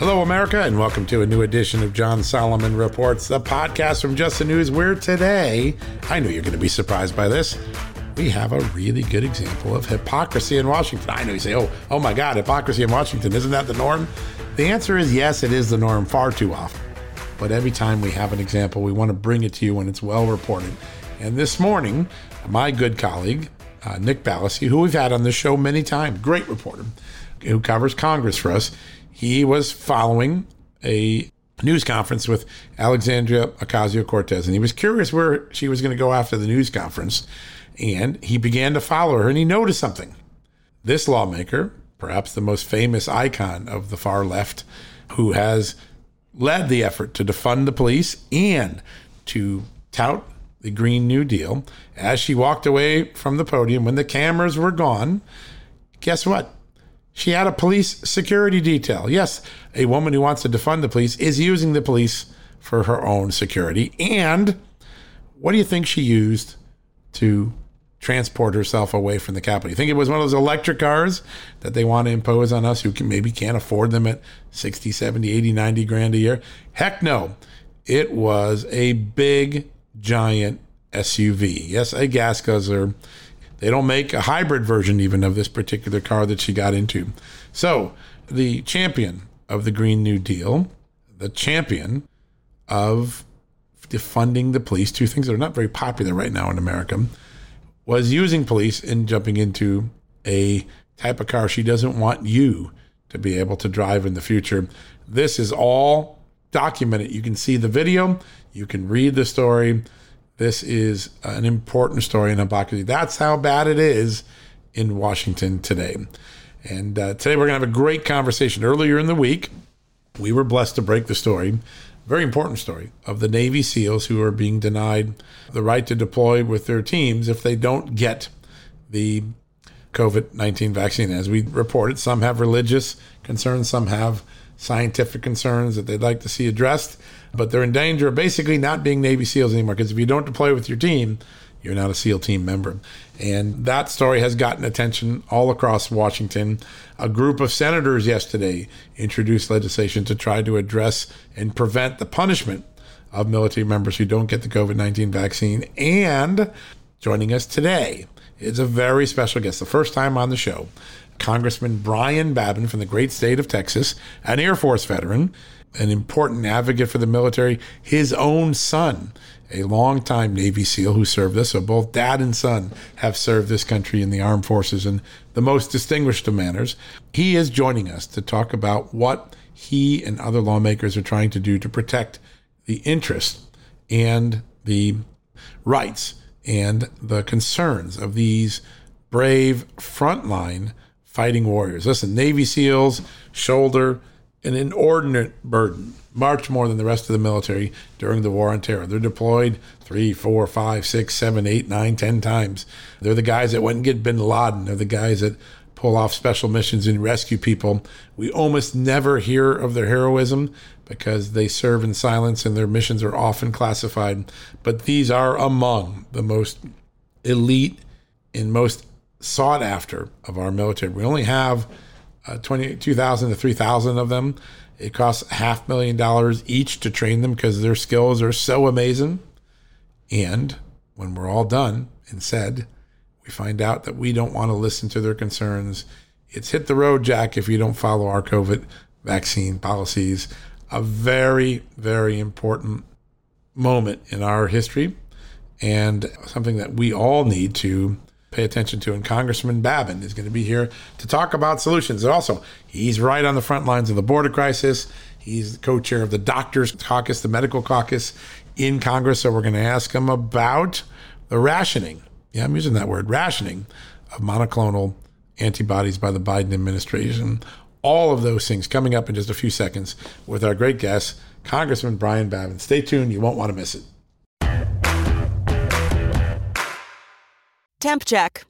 Hello, America, and welcome to a new edition of John Solomon Reports, the podcast from Just the News, where today, I know you're going to be surprised by this, we have a really good example of hypocrisy in Washington. I know you say, oh, oh my God, hypocrisy in Washington, isn't that the norm? The answer is yes, it is the norm far too often. But every time we have an example, we want to bring it to you when it's well reported. And this morning, my good colleague, uh, Nick Ballasy, who we've had on the show many times, great reporter, who covers Congress for us, he was following a news conference with Alexandria Ocasio Cortez, and he was curious where she was going to go after the news conference. And he began to follow her, and he noticed something. This lawmaker, perhaps the most famous icon of the far left, who has led the effort to defund the police and to tout the Green New Deal, as she walked away from the podium when the cameras were gone, guess what? She had a police security detail. Yes, a woman who wants to defund the police is using the police for her own security. And what do you think she used to transport herself away from the Capitol? You think it was one of those electric cars that they want to impose on us who can, maybe can't afford them at 60, 70, 80, 90 grand a year? Heck no. It was a big, giant SUV. Yes, a gas guzzler they don't make a hybrid version even of this particular car that she got into. So, the champion of the Green New Deal, the champion of defunding the police, two things that are not very popular right now in America, was using police and jumping into a type of car she doesn't want you to be able to drive in the future. This is all documented. You can see the video, you can read the story. This is an important story in hypocrisy. That's how bad it is in Washington today. And uh, today we're going to have a great conversation. Earlier in the week, we were blessed to break the story, very important story, of the Navy SEALs who are being denied the right to deploy with their teams if they don't get the COVID 19 vaccine. As we reported, some have religious concerns, some have scientific concerns that they'd like to see addressed but they're in danger of basically not being Navy SEALs anymore because if you don't deploy with your team, you're not a SEAL team member. And that story has gotten attention all across Washington. A group of senators yesterday introduced legislation to try to address and prevent the punishment of military members who don't get the COVID 19 vaccine. And joining us today is a very special guest, the first time on the show, Congressman Brian Babin from the great state of Texas, an Air Force veteran an important advocate for the military. His own son, a longtime Navy SEAL who served us, so both dad and son have served this country in the armed forces in the most distinguished of manners. He is joining us to talk about what he and other lawmakers are trying to do to protect the interests and the rights and the concerns of these brave frontline fighting warriors. Listen, Navy SEALs shoulder an inordinate burden, much more than the rest of the military during the war on terror. They're deployed three, four, five, six, seven, eight, nine, ten times. They're the guys that went and get bin Laden. They're the guys that pull off special missions and rescue people. We almost never hear of their heroism because they serve in silence and their missions are often classified. But these are among the most elite and most sought after of our military. We only have uh, 22,000 to 3,000 of them. It costs half million dollars each to train them because their skills are so amazing. And when we're all done and said, we find out that we don't want to listen to their concerns. It's hit the road, Jack, if you don't follow our COVID vaccine policies. A very, very important moment in our history and something that we all need to pay attention to. And Congressman Babin is going to be here to talk about solutions. And also, he's right on the front lines of the border crisis. He's the co chair of the Doctors Caucus, the Medical Caucus in Congress. So we're going to ask him about the rationing. Yeah, I'm using that word rationing of monoclonal antibodies by the Biden administration. All of those things coming up in just a few seconds with our great guest, Congressman Brian Babin. Stay tuned, you won't want to miss it. Temp check.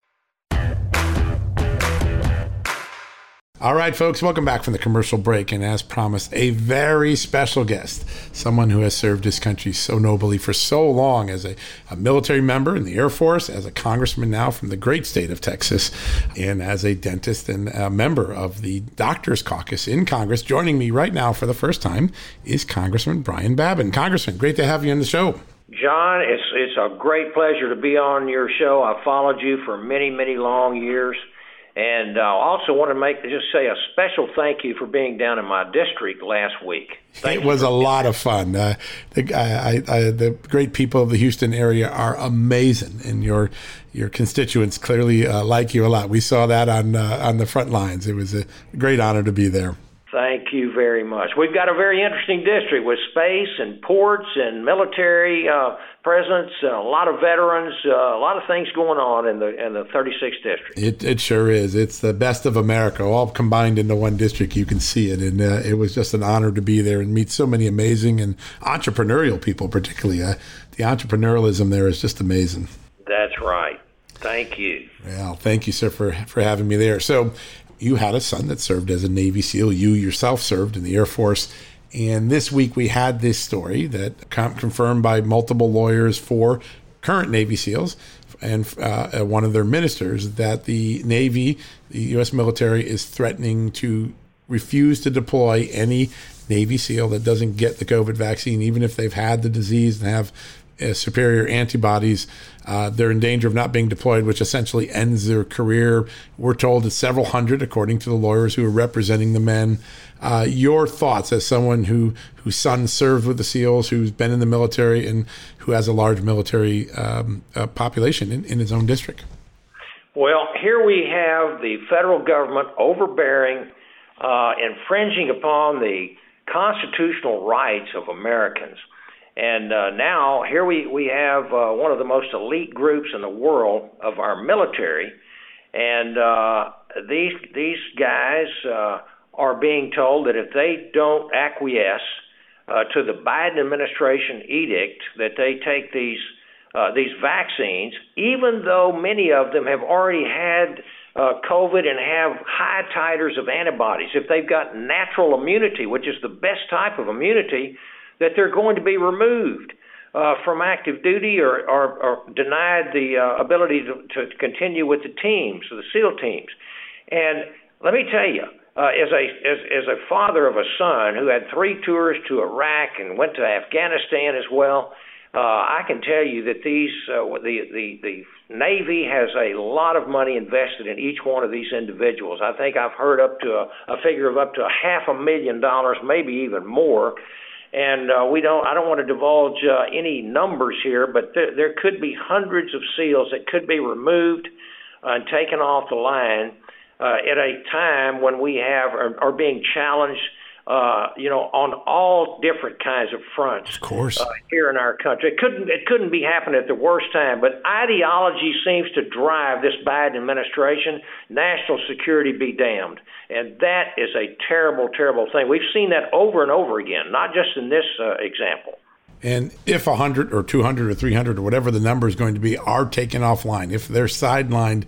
All right, folks, welcome back from the commercial break. And as promised, a very special guest, someone who has served his country so nobly for so long as a, a, military member in the Air Force, as a congressman now from the great state of Texas, and as a dentist and a member of the Doctors Caucus in Congress. Joining me right now for the first time is Congressman Brian Babin. Congressman, great to have you on the show. John, it's it's a great pleasure to be on your show. I've followed you for many, many long years. And I uh, also want to make just say a special thank you for being down in my district last week. Thank it was a lot of fun. Uh, the, I, I, the great people of the Houston area are amazing, and your your constituents clearly uh, like you a lot. We saw that on uh, on the front lines. It was a great honor to be there. Thank you very much. We've got a very interesting district with space and ports and military presence, uh, a lot of veterans, uh, a lot of things going on in the in the 36th district. It it sure is. It's the best of America, all combined into one district. You can see it, and uh, it was just an honor to be there and meet so many amazing and entrepreneurial people. Particularly, uh, the entrepreneurialism there is just amazing. That's right. Thank you. Well, thank you, sir, for for having me there. So, you had a son that served as a Navy SEAL. You yourself served in the Air Force. And this week we had this story that confirmed by multiple lawyers for current Navy SEALs and uh, one of their ministers that the Navy, the U.S. military, is threatening to refuse to deploy any Navy SEAL that doesn't get the COVID vaccine, even if they've had the disease and have uh, superior antibodies. Uh, they're in danger of not being deployed, which essentially ends their career. We're told it's several hundred, according to the lawyers who are representing the men. Uh, your thoughts as someone who whose son served with the SEALs, who's been in the military, and who has a large military um, uh, population in, in his own district? Well, here we have the federal government overbearing, uh, infringing upon the constitutional rights of Americans. And uh, now here we we have uh, one of the most elite groups in the world of our military, and uh, these these guys uh, are being told that if they don't acquiesce uh, to the Biden administration edict that they take these uh, these vaccines, even though many of them have already had uh, COVID and have high titers of antibodies, if they've got natural immunity, which is the best type of immunity that they're going to be removed uh, from active duty or, or, or denied the uh, ability to, to continue with the teams, the SEAL teams. And let me tell you, uh, as a as, as a father of a son who had three tours to Iraq and went to Afghanistan as well, uh, I can tell you that these uh, the the the Navy has a lot of money invested in each one of these individuals. I think I've heard up to a, a figure of up to a half a million dollars, maybe even more and uh, we don't. I don't want to divulge uh, any numbers here, but there, there could be hundreds of seals that could be removed and taken off the line uh, at a time when we have are, are being challenged uh, you know, on all different kinds of fronts. Of course. Uh, here in our country, it couldn't it couldn't be happening at the worst time. But ideology seems to drive this Biden administration. National security be damned, and that is a terrible, terrible thing. We've seen that over and over again, not just in this uh, example. And if 100 or 200 or 300 or whatever the number is going to be are taken offline, if they're sidelined,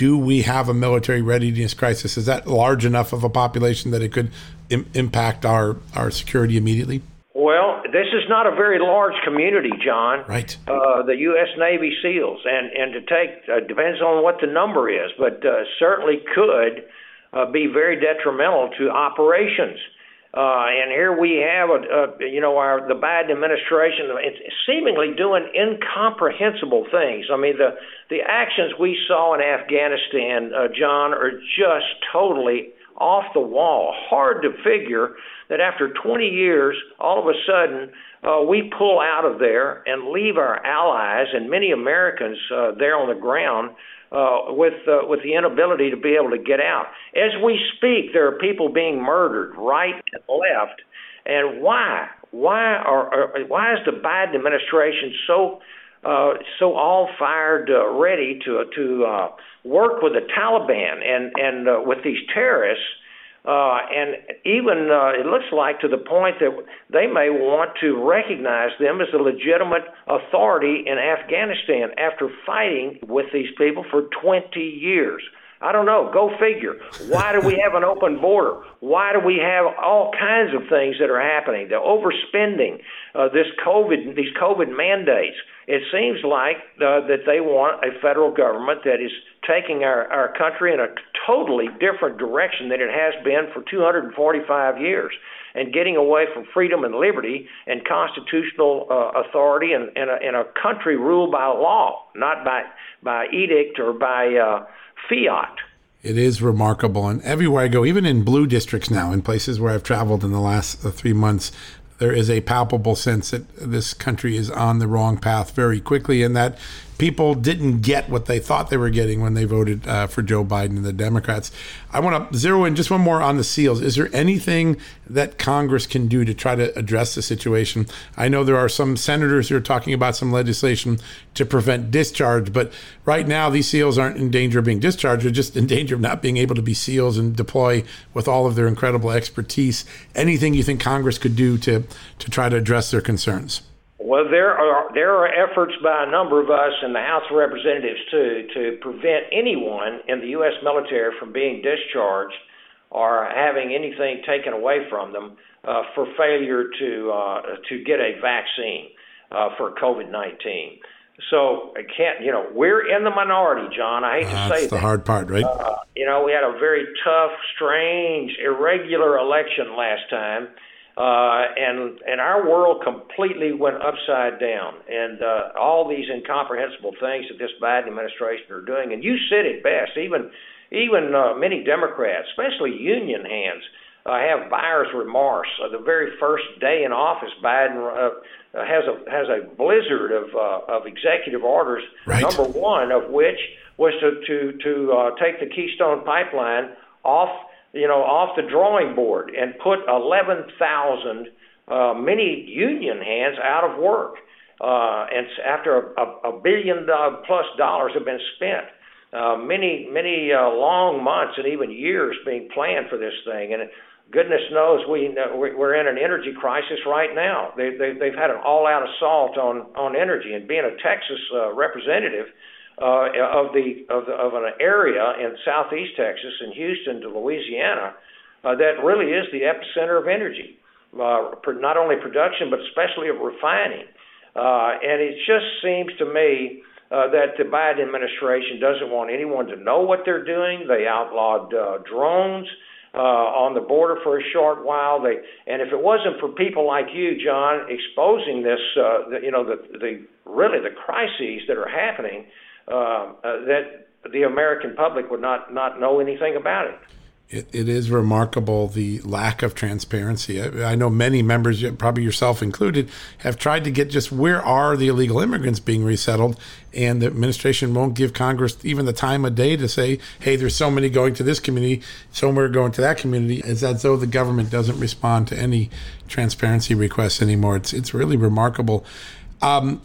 do we have a military readiness crisis? Is that large enough of a population that it could Im- impact our, our security immediately? Well, this is not a very large community, John. Right. Uh, the U.S. Navy SEALs, and and to take uh, depends on what the number is, but uh, certainly could uh, be very detrimental to operations. Uh, and here we have, a, a, you know, our the Biden administration seemingly doing incomprehensible things. I mean, the the actions we saw in Afghanistan, uh, John, are just totally off the wall. Hard to figure that after 20 years, all of a sudden, uh, we pull out of there and leave our allies and many Americans uh, there on the ground uh, with uh, with the inability to be able to get out. As we speak, there are people being murdered right and left. And why? Why are, are why is the Biden administration so uh, so all fired uh, ready to to uh, work with the Taliban and and uh, with these terrorists? Uh, and even uh, it looks like to the point that they may want to recognize them as a legitimate authority in Afghanistan after fighting with these people for 20 years. I don't know. Go figure. Why do we have an open border? Why do we have all kinds of things that are happening? The overspending, uh, this COVID, these COVID mandates. It seems like uh, that they want a federal government that is taking our, our country in a totally different direction than it has been for 245 years and getting away from freedom and liberty and constitutional uh, authority and, and, a, and a country ruled by law, not by, by edict or by uh, fiat. It is remarkable. And everywhere I go, even in blue districts now, in places where I've traveled in the last uh, three months, there is a palpable sense that this country is on the wrong path very quickly and that people didn't get what they thought they were getting when they voted uh, for Joe Biden and the Democrats. I want to zero in just one more on the SEALs. Is there anything that Congress can do to try to address the situation? I know there are some senators who are talking about some legislation to prevent discharge, but right now these SEALs aren't in danger of being discharged. They're just in danger of not being able to be SEALs and deploy with all of their incredible expertise. Anything you think Congress could do to to try to address their concerns? Well, there are there are efforts by a number of us in the House of Representatives too to prevent anyone in the U.S. military from being discharged or having anything taken away from them uh, for failure to uh, to get a vaccine uh, for COVID-19. So I can't, you know, we're in the minority, John. I hate to say That's say the that. hard part, right? Uh, you know, we had a very tough, strange, irregular election last time uh, and and our world completely went upside down, and uh, all these incomprehensible things that this Biden administration are doing. And you said it best. Even even uh, many Democrats, especially union hands, uh, have buyer's remorse. Uh, the very first day in office, Biden uh, has a has a blizzard of uh, of executive orders. Right. Number one of which was to to to uh, take the Keystone Pipeline off you know, off the drawing board and put 11,000 uh, many union hands out of work. Uh, and after a, a, a billion uh, plus dollars have been spent, uh, many many uh, long months and even years being planned for this thing, and goodness knows we we're in an energy crisis right now. They, they they've had an all-out assault on on energy, and being a Texas uh, representative uh, of the of, of an area in southeast Texas and Houston to Louisiana uh, that really is the epicenter of energy, uh, not only production but especially of refining. Uh, and it just seems to me uh, that the Biden administration doesn't want anyone to know what they're doing. They outlawed uh, drones. Uh, on the border for a short while. They and if it wasn't for people like you, John, exposing this, uh, the, you know, the the really the crises that are happening, uh, uh, that the American public would not not know anything about it. it, it is remarkable the lack of transparency. I, I, know many members, probably yourself included, have tried to get just where are the illegal immigrants being resettled, and the administration won't give Congress even the time of day to say, hey, there's so many going to this community, so many going to that community. It's as though the government doesn't respond to any transparency requests anymore. It's it's really remarkable. Um,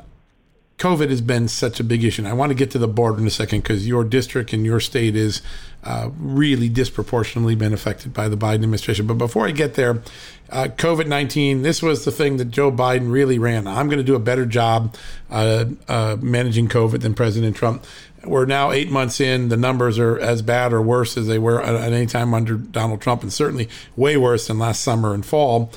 COVID has been such a big issue. And I want to get to the border in a second because your district and your state is uh, really disproportionately been affected by the Biden administration. But before I get there, uh, COVID 19, this was the thing that Joe Biden really ran. I'm going to do a better job uh, uh, managing COVID than President Trump. We're now eight months in. The numbers are as bad or worse as they were at, at any time under Donald Trump, and certainly way worse than last summer and fall.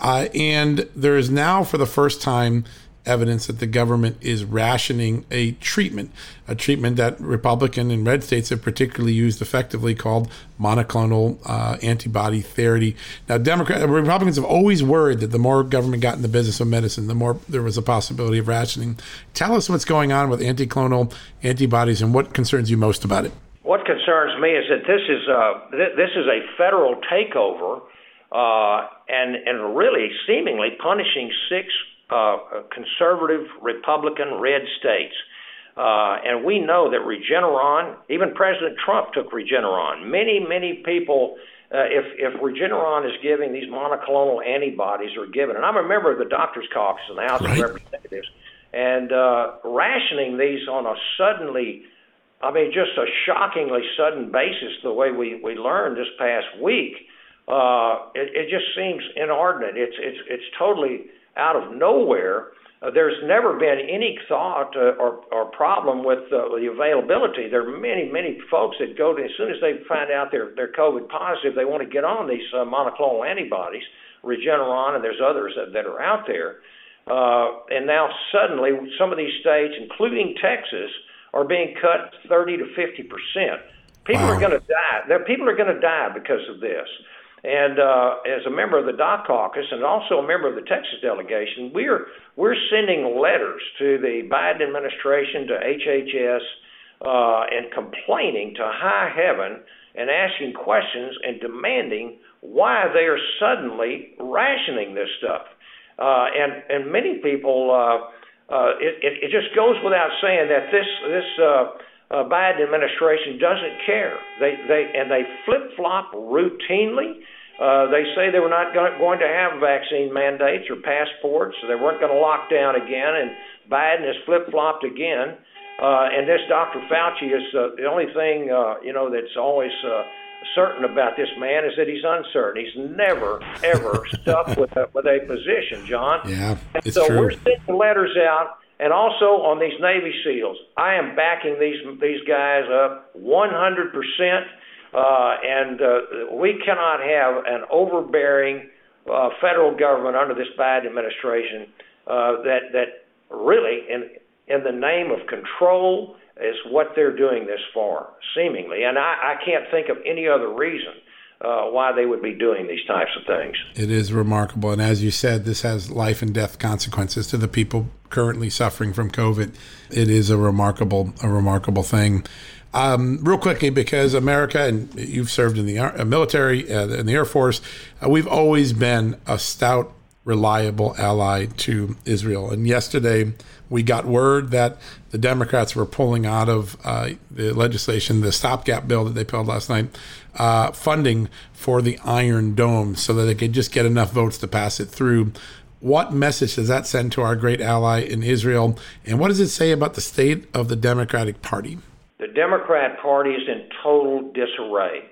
Uh, and there is now, for the first time, evidence that the government is rationing a treatment, a treatment that Republican and red states have particularly used effectively called monoclonal uh, antibody therapy. Now, Democrat, Republicans have always worried that the more government got in the business of medicine, the more there was a possibility of rationing. Tell us what's going on with anticlonal antibodies and what concerns you most about it. What concerns me is that this is a, this is a federal takeover uh, and, and really seemingly punishing six uh, conservative Republican red states. Uh, and we know that Regeneron, even President Trump took Regeneron. Many, many people, uh, if, if Regeneron is giving these monoclonal antibodies are given, and I'm a member of the Doctors Caucus in the House right. of Representatives, and uh, rationing these on a suddenly, I mean, just a shockingly sudden basis, the way we, we learned this past week, uh, it, it just seems inordinate. It's, it's, it's totally out of nowhere. Uh, there's never been any thought uh, or, or problem with uh, the availability. There are many, many folks that go to, as soon as they find out they're, they're COVID positive, they want to get on these uh, monoclonal antibodies, Regeneron, and there's others that, that are out there. Uh, and now suddenly, some of these states, including Texas, are being cut 30 to 50 percent. People wow. are going to die. There, people are going to die because of this. And uh, as a member of the Doc Caucus and also a member of the Texas delegation, we're we're sending letters to the Biden administration, to HHS, uh, and complaining to high heaven and asking questions and demanding why they are suddenly rationing this stuff. Uh, and and many people, uh, uh, it, it, it just goes without saying that this this. Uh, uh, Biden administration doesn't care. They they and they flip flop routinely. Uh, they say they were not go- going to have vaccine mandates or passports. So they weren't going to lock down again, and Biden has flip flopped again. Uh, and this Dr. Fauci is uh, the only thing uh, you know that's always uh, certain about this man is that he's uncertain. He's never ever stuck with a, with a position, John. Yeah, it's so true. we're sending letters out and also on these Navy SEALs. I am backing these these guys up 100 percent, uh, and uh, we cannot have an overbearing uh, federal government under this Biden administration uh, that that really, in in the name of control, is what they're doing this for, seemingly. And I, I can't think of any other reason uh, why they would be doing these types of things. It is remarkable. And as you said, this has life and death consequences to the people currently suffering from COVID. It is a remarkable, a remarkable thing. Um, real quickly, because America, and you've served in the uh, military, uh, in the Air Force, uh, we've always been a stout reliable ally to Israel. And yesterday, we got word that the Democrats were pulling out of uh, the legislation, the stopgap bill that they passed last night, uh, funding for the Iron Dome so that they could just get enough votes to pass it through. What message does that send to our great ally in Israel? And what does it say about the state of the Democratic Party? The Democrat Party is in total disarray.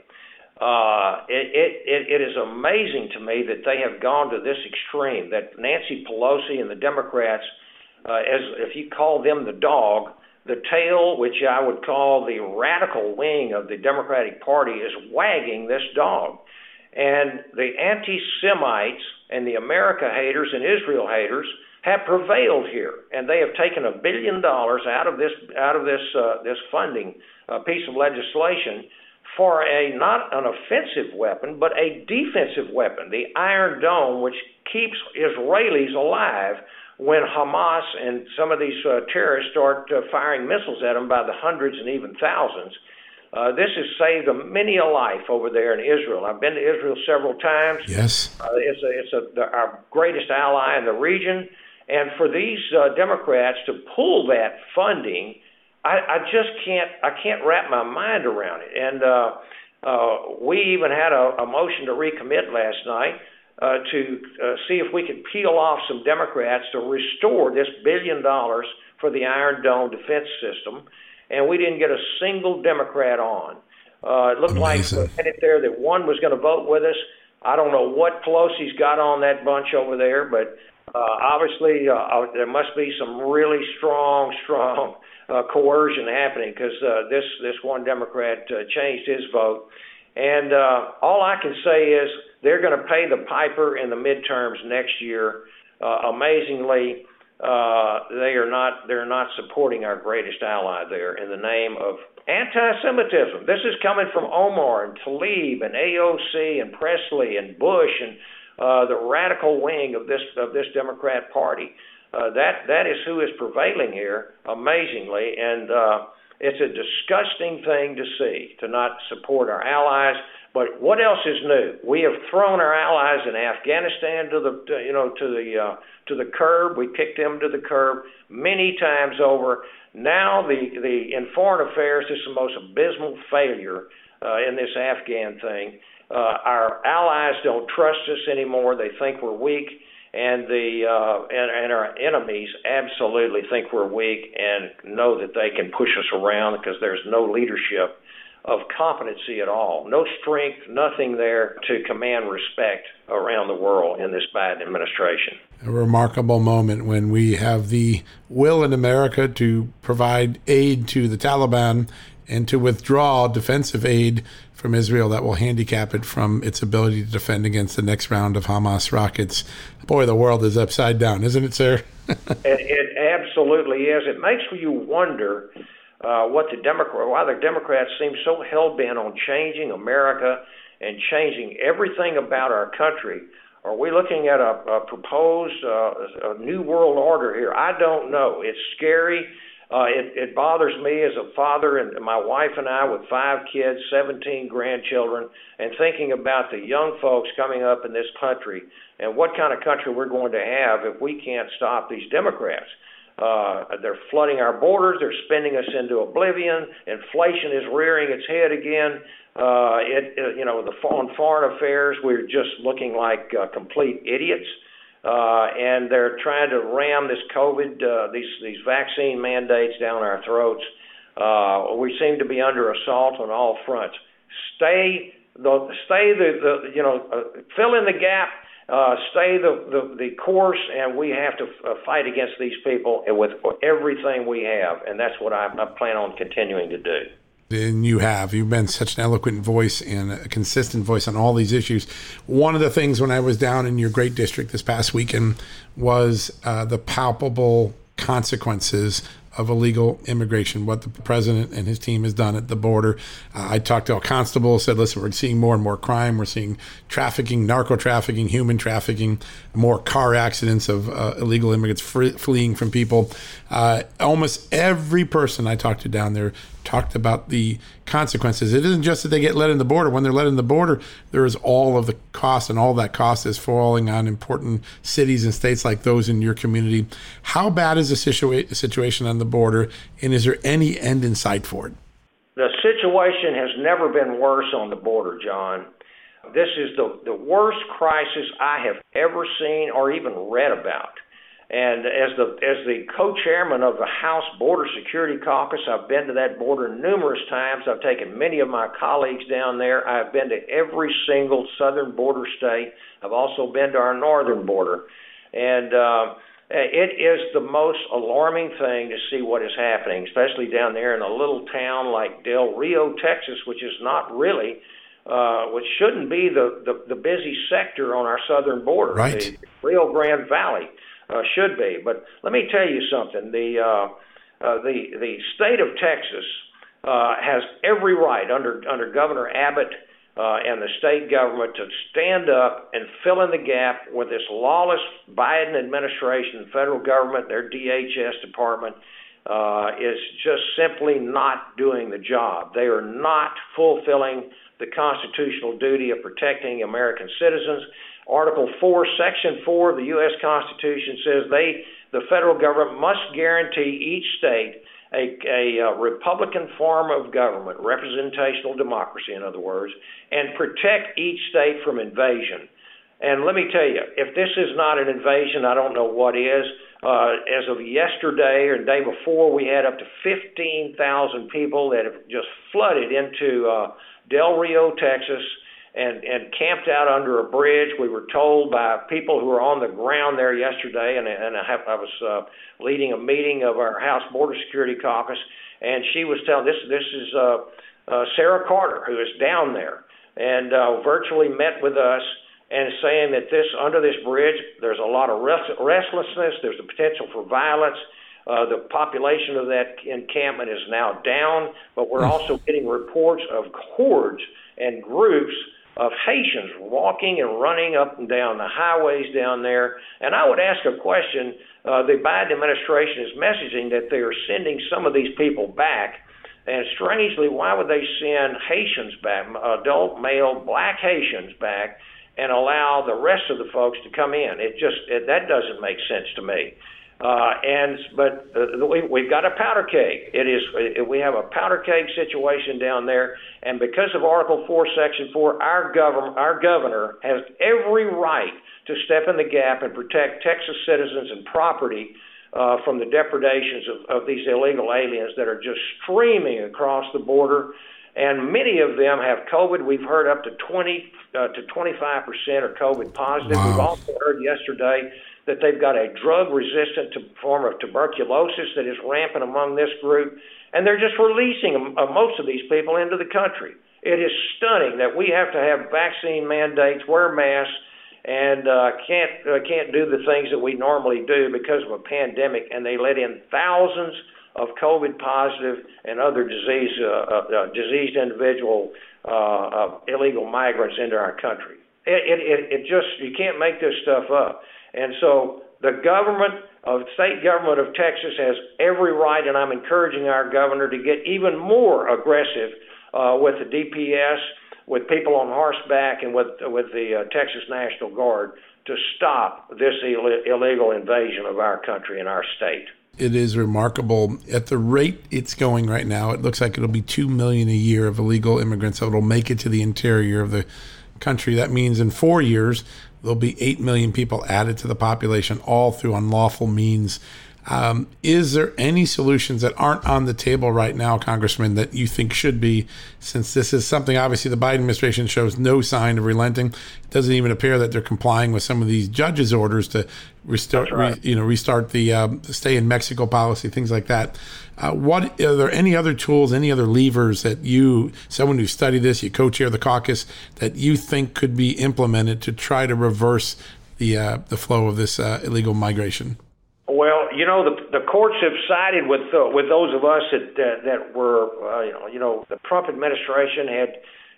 Uh, it, it, it is amazing to me that they have gone to this extreme, that Nancy Pelosi and the Democrats, uh, as if you call them the dog, the tail, which I would call the radical wing of the Democratic Party, is wagging this dog. And the anti Semites and the America haters and Israel haters have prevailed here, and they have taken a billion dollars out of this out of this uh, this funding uh, piece of legislation for a not an offensive weapon, but a defensive weapon, the Iron Dome, which keeps Israelis alive when Hamas and some of these uh, terrorists start uh, firing missiles at them by the hundreds and even thousands. Uh, this has saved many a life over there in Israel. I've been to Israel several times. Yes, uh, it's a, it's a, the, our greatest ally in the region, and for these uh, Democrats to pull that funding, I, I just can't I can't wrap my mind around it. And uh, uh, we even had a, a motion to recommit last night uh, to uh, see if we could peel off some Democrats to restore this billion dollars for the Iron Dome defense system and we didn't get a single Democrat on. Uh, it looked Amazing. like we had it there that one was going to vote with us. I don't know what Pelosi's got on that bunch over there, but obviously uh, uh there must be some really strong, strong uh, coercion happening because uh, this this one Democrat uh, changed his vote. And uh, all I can say is they're going to pay the piper in the midterms next year. Uh, amazingly, uh, they are not they're not supporting our greatest ally there in the name of anti-Semitism. This is coming from Omar and Tlaib and AOC and Presley and Bush and uh, the radical wing of this of this Democrat Party. Uh, that that is who is prevailing here, amazingly, and uh, it's a disgusting thing to see to not support our allies. But what else is new? We have thrown our allies in Afghanistan to the to, you know to the uh, to the curb. We kicked them to the curb many times over. Now the the in foreign affairs this is the most abysmal failure uh, in this Afghan thing. Uh, our allies don't trust us anymore. They think we're weak, and the uh, and, and our enemies absolutely think we're weak and know that they can push us around because there's no leadership of competency at all. No strength, nothing there to command respect around the world in this Biden administration. A remarkable moment when we have the will in America to provide aid to the Taliban and to withdraw defensive aid from Israel that will handicap it from its ability to defend against the next round of Hamas rockets. Boy, the world is upside down, isn't it, sir? it, it absolutely is. It makes you wonder uh, what the Democrat, why the Democrats seem so hell bent on changing America and changing everything about our country. Are we looking at a, a proposed uh, a new world order here? I don't know. It's scary. Uh, it, it bothers me as a father and my wife and I with five kids, 17 grandchildren, and thinking about the young folks coming up in this country and what kind of country we're going to have if we can't stop these Democrats. Uh, they're flooding our borders. They're spending us into oblivion. Inflation is rearing its head again. Uh, it, it, you know, the on foreign affairs, we're just looking like uh, complete idiots. Uh, and they're trying to ram this COVID, uh, these these vaccine mandates down our throats. Uh, we seem to be under assault on all fronts. Stay the stay the, the you know uh, fill in the gap uh, stay the, the, the course, and we have to uh, fight against these people with everything we have, and that's what I, I plan on continuing to do. And you have. You've been such an eloquent voice and a consistent voice on all these issues. One of the things when I was down in your great district this past weekend was uh, the palpable consequences of illegal immigration, what the president and his team has done at the border. Uh, I talked to a constable, said, listen, we're seeing more and more crime. We're seeing trafficking, narco trafficking, human trafficking, more car accidents of uh, illegal immigrants fleeing from people. Uh, almost every person I talked to down there talked about the consequences. It isn't just that they get let in the border. When they're let in the border, there is all of the cost, and all that cost is falling on important cities and states like those in your community. How bad is the situa- situation on the border, and is there any end in sight for it? The situation has never been worse on the border, John. This is the, the worst crisis I have ever seen or even read about. And as the as the co-chairman of the House Border Security Caucus, I've been to that border numerous times. I've taken many of my colleagues down there. I've been to every single southern border state. I've also been to our northern border, and uh, it is the most alarming thing to see what is happening, especially down there in a little town like Del Rio, Texas, which is not really. Uh, which shouldn't be the, the, the busy sector on our southern border, right. the Rio Grande Valley uh, should be. But let me tell you something: the uh, uh, the the state of Texas uh, has every right under under Governor Abbott uh, and the state government to stand up and fill in the gap with this lawless Biden administration, federal government, their DHS department. uh, is just simply not doing the job. They are not fulfilling the constitutional duty of protecting American citizens. Article 4, Section 4 of the U.S. Constitution says they, the federal government, must guarantee each state a, a, a Republican form of government, representational democracy, in other words, and protect each state from invasion. And let me tell you, if this is not an invasion, I don't know what is. Uh, as of yesterday or the day before, we had up to 15,000 people that have just flooded into uh, Del Rio, Texas, and, and camped out under a bridge. We were told by people who were on the ground there yesterday, and, and I, have, I was uh, leading a meeting of our House Border Security Caucus, and she was telling this. This is uh, uh, Sarah Carter, who is down there, and uh, virtually met with us and saying that this under this bridge, there's a lot of rest, restlessness. There's a potential for violence. Uh, the population of that encampment is now down, but we're also getting reports of hordes and groups of Haitians walking and running up and down the highways down there. And I would ask a question. Uh, the Biden administration is messaging that they are sending some of these people back. And strangely, why would they send Haitians back, adult male black Haitians back, and allow the rest of the folks to come in? It just it, that doesn't make sense to me. Uh, and but uh, we, we've got a powder keg. It is we have a powder keg situation down there, and because of Article Four, Section Four, our government, our governor has every right to step in the gap and protect Texas citizens and property uh, from the depredations of, of these illegal aliens that are just streaming across the border. And many of them have COVID. We've heard up to 20 uh, to 25 percent are COVID positive. Wow. We've also heard yesterday that they've got a drug resistant form of tuberculosis that is rampant among this group, and they're just releasing uh, most of these people into the country. It is stunning that we have to have vaccine mandates, wear masks, and uh, can't uh, can't do the things that we normally do because of a pandemic, and they let in thousands of COVID positive and other disease uh, uh, uh diseased individual illegal migrants into our country. It, it, it just you can't make this stuff up. And so the government of state government of Texas has every right, and I'm encouraging our governor to get even more aggressive uh, with the DPS, with people on horseback, and with with the uh, Texas National Guard to stop this Ill- illegal invasion of our country and our state. It is remarkable at the rate it's going right now. It looks like it'll be two million a year of illegal immigrants that will make it to the interior of the country. That means in four years there'll be 8 million people added to the population, all through unlawful means. Um, is there any solutions that aren't on the table right now, Congressman, that you think should be? Since this is something obviously the Biden administration shows no sign of relenting, it doesn't even appear that they're complying with some of these judges' orders to restart, right. re, you know, restart the um, stay in Mexico policy, things like that. Uh, what are there any other tools, any other levers that you, someone who studied this, you co-chair the caucus, that you think could be implemented to try to reverse the uh, the flow of this uh, illegal migration? Well, you know the the courts have sided with uh, with those of us that that, that were uh, you know you know the Trump administration had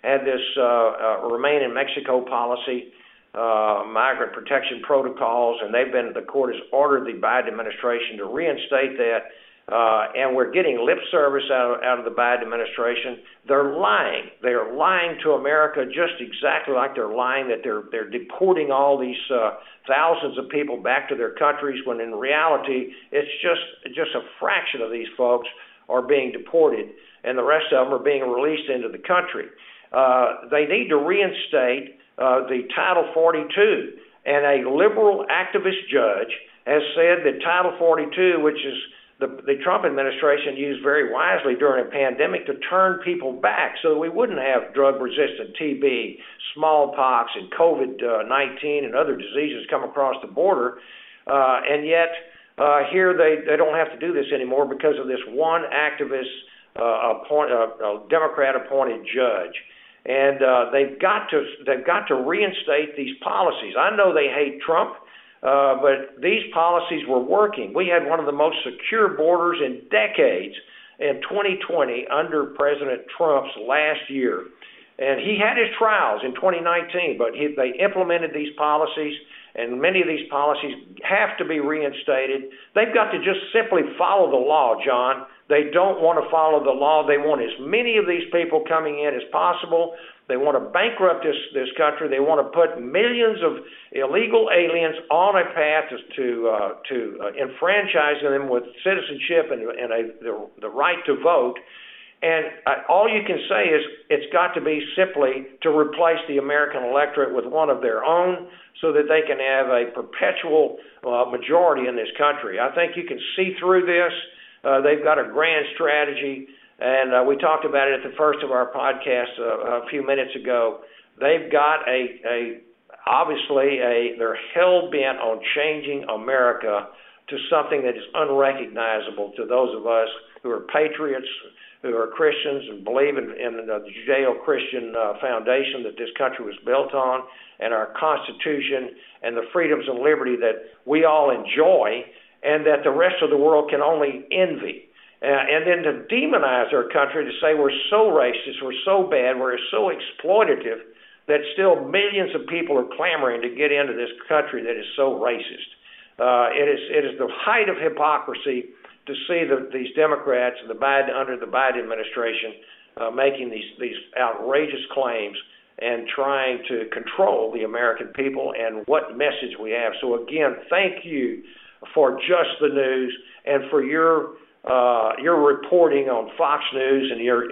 had this uh, uh, remain in Mexico policy, uh, migrant protection protocols, and they've been the court has ordered the Biden administration to reinstate that. uh, and we're getting lip service out of, out of the Biden administration. They're lying. They are lying to America just exactly like they're lying that they're they're deporting all these uh, thousands of people back to their countries. When in reality, it's just just a fraction of these folks are being deported, and the rest of them are being released into the country. Uh, they need to reinstate uh, the Title 42, and a liberal activist judge has said that Title 42, which is the, the Trump administration used very wisely during a pandemic to turn people back so we wouldn't have drug resistant TB, smallpox, and COVID uh, 19 and other diseases come across the border. Uh, and yet, uh, here they, they don't have to do this anymore because of this one activist, uh, appoint, uh, Democrat appointed judge. And uh, they've got to they've got to reinstate these policies. I know they hate Trump. Uh, but these policies were working. We had one of the most secure borders in decades in 2020 under President Trump's last year. And he had his trials in 2019, but he, they implemented these policies, and many of these policies have to be reinstated. They've got to just simply follow the law, John. They don't want to follow the law. They want as many of these people coming in as possible. They want to bankrupt this this country. They want to put millions of illegal aliens on a path to uh, to uh, enfranchising them with citizenship and, and a, the, the right to vote. And uh, all you can say is it's got to be simply to replace the American electorate with one of their own so that they can have a perpetual uh, majority in this country. I think you can see through this. Uh, they've got a grand strategy. And uh, we talked about it at the first of our podcast uh, a few minutes ago. They've got a, a obviously a they're hell bent on changing America to something that is unrecognizable to those of us who are patriots, who are Christians and believe in, in the Judeo-Christian uh, foundation that this country was built on, and our Constitution and the freedoms and liberty that we all enjoy, and that the rest of the world can only envy. Uh, and then to demonize our country to say we're so racist, we're so bad, we're so exploitative that still millions of people are clamoring to get into this country that is so racist. Uh, it is it is the height of hypocrisy to see the, these Democrats and the Biden under the Biden administration uh, making these these outrageous claims and trying to control the American people and what message we have. So again, thank you for just the news and for your uh, your reporting on Fox News and your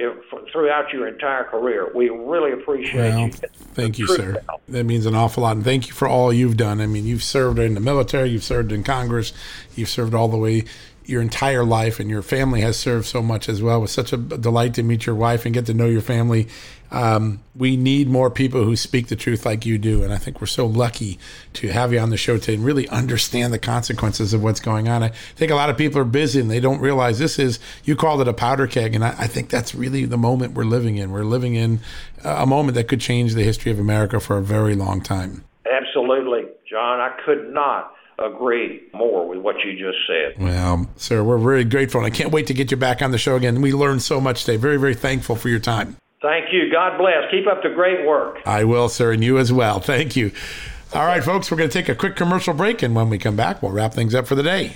throughout your entire career. We really appreciate well, you. Thank you, sir. That means an awful lot, and thank you for all you've done. I mean, you've served in the military, you've served in Congress, you've served all the way your entire life, and your family has served so much as well. It was such a delight to meet your wife and get to know your family. Um, we need more people who speak the truth like you do, and I think we're so lucky to have you on the show today and really understand the consequences of what's going on. I think a lot of people are busy and they don't realize this is you called it a powder keg, and I, I think that's really the moment we're living in. We're living in a moment that could change the history of America for a very long time. Absolutely, John. I could not agree more with what you just said. Well, sir, we're very grateful, and I can't wait to get you back on the show again. We learned so much today. Very, very thankful for your time. Thank you. God bless. Keep up the great work. I will, sir, and you as well. Thank you. All right, folks, we're going to take a quick commercial break, and when we come back, we'll wrap things up for the day.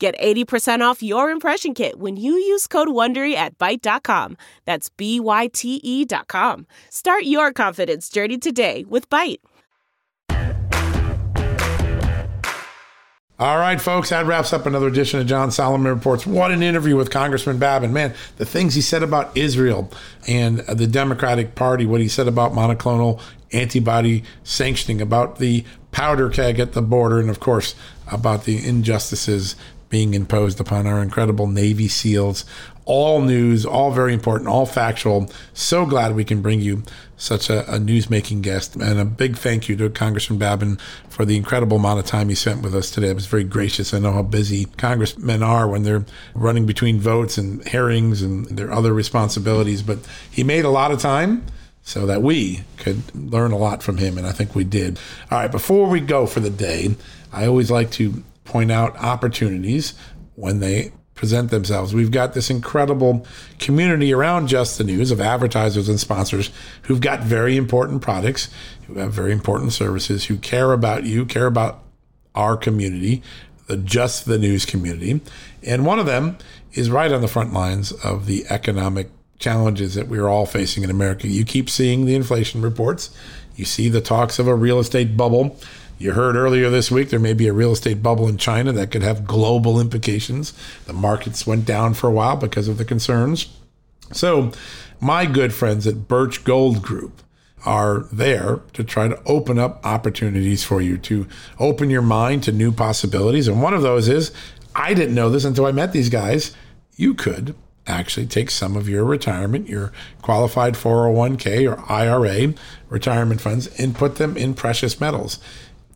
Get 80% off your impression kit when you use code WONDERY at Byte.com. That's B-Y-T-E dot com. Start your confidence journey today with Byte. All right, folks, that wraps up another edition of John Solomon Reports. What an interview with Congressman Babin. Man, the things he said about Israel and uh, the Democratic Party, what he said about monoclonal antibody sanctioning, about the powder keg at the border, and of course, about the injustices being imposed upon our incredible Navy SEALs. All news, all very important, all factual. So glad we can bring you such a, a news-making guest. And a big thank you to Congressman Babin for the incredible amount of time he spent with us today. It was very gracious. I know how busy congressmen are when they're running between votes and hearings and their other responsibilities, but he made a lot of time so that we could learn a lot from him, and I think we did. All right, before we go for the day, I always like to point out opportunities when they present themselves. We've got this incredible community around Just the News of advertisers and sponsors who've got very important products, who have very important services, who care about you, care about our community, the Just the News community. And one of them is right on the front lines of the economic challenges that we're all facing in America. You keep seeing the inflation reports, you see the talks of a real estate bubble. You heard earlier this week there may be a real estate bubble in China that could have global implications. The markets went down for a while because of the concerns. So, my good friends at Birch Gold Group are there to try to open up opportunities for you, to open your mind to new possibilities. And one of those is I didn't know this until I met these guys. You could actually take some of your retirement, your qualified 401k or IRA retirement funds, and put them in precious metals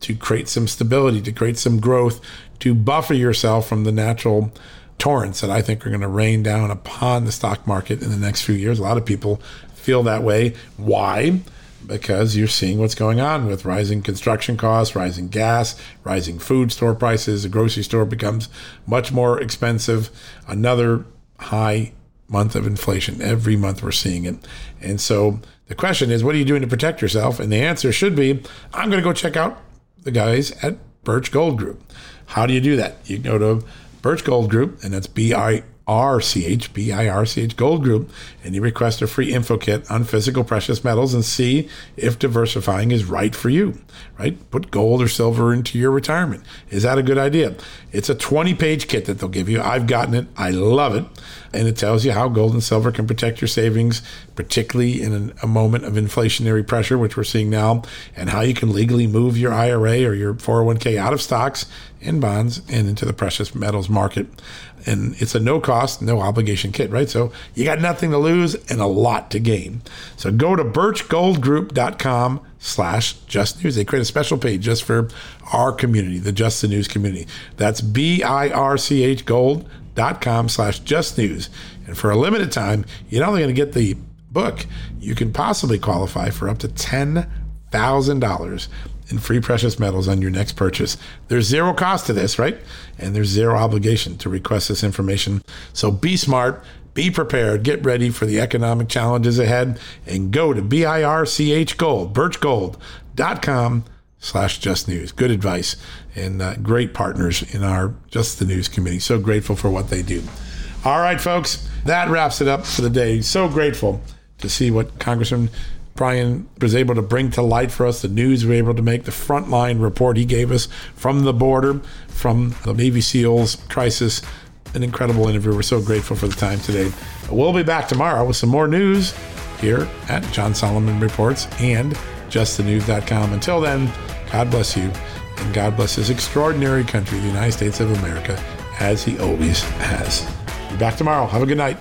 to create some stability, to create some growth, to buffer yourself from the natural torrents that I think are going to rain down upon the stock market in the next few years. A lot of people feel that way. Why? Because you're seeing what's going on with rising construction costs, rising gas, rising food store prices. The grocery store becomes much more expensive. Another high month of inflation. Every month we're seeing it. And so the question is, what are you doing to protect yourself? And the answer should be, I'm going to go check out the guys at Birch Gold Group. How do you do that? You go to Birch Gold Group, and that's B I R C H B I R C H Gold Group, and you request a free info kit on physical precious metals and see if diversifying is right for you. Right? Put gold or silver into your retirement. Is that a good idea? It's a 20 page kit that they'll give you. I've gotten it, I love it. And it tells you how gold and silver can protect your savings, particularly in an, a moment of inflationary pressure, which we're seeing now, and how you can legally move your IRA or your 401k out of stocks and bonds and into the precious metals market. And it's a no cost, no obligation kit, right? So you got nothing to lose and a lot to gain. So go to birchgoldgroup.com slash just news. They create a special page just for our community, the Just the News community. That's B-I-R-C-H gold.com slash just news. And for a limited time, you're not only going to get the book, you can possibly qualify for up to $10,000 in free precious metals on your next purchase. There's zero cost to this, right? And there's zero obligation to request this information. So be smart, be prepared, get ready for the economic challenges ahead, and go to BIRCH Gold, birchgold.com slash just news. Good advice and uh, great partners in our Just the News committee. So grateful for what they do. All right, folks, that wraps it up for the day. So grateful to see what Congressman Brian was able to bring to light for us the news we were able to make, the frontline report he gave us from the border, from the Navy SEALs crisis. An incredible interview. We're so grateful for the time today. We'll be back tomorrow with some more news here at John Solomon Reports and justthenews.com. Until then, God bless you and God bless this extraordinary country, the United States of America, as He always has. Be back tomorrow. Have a good night.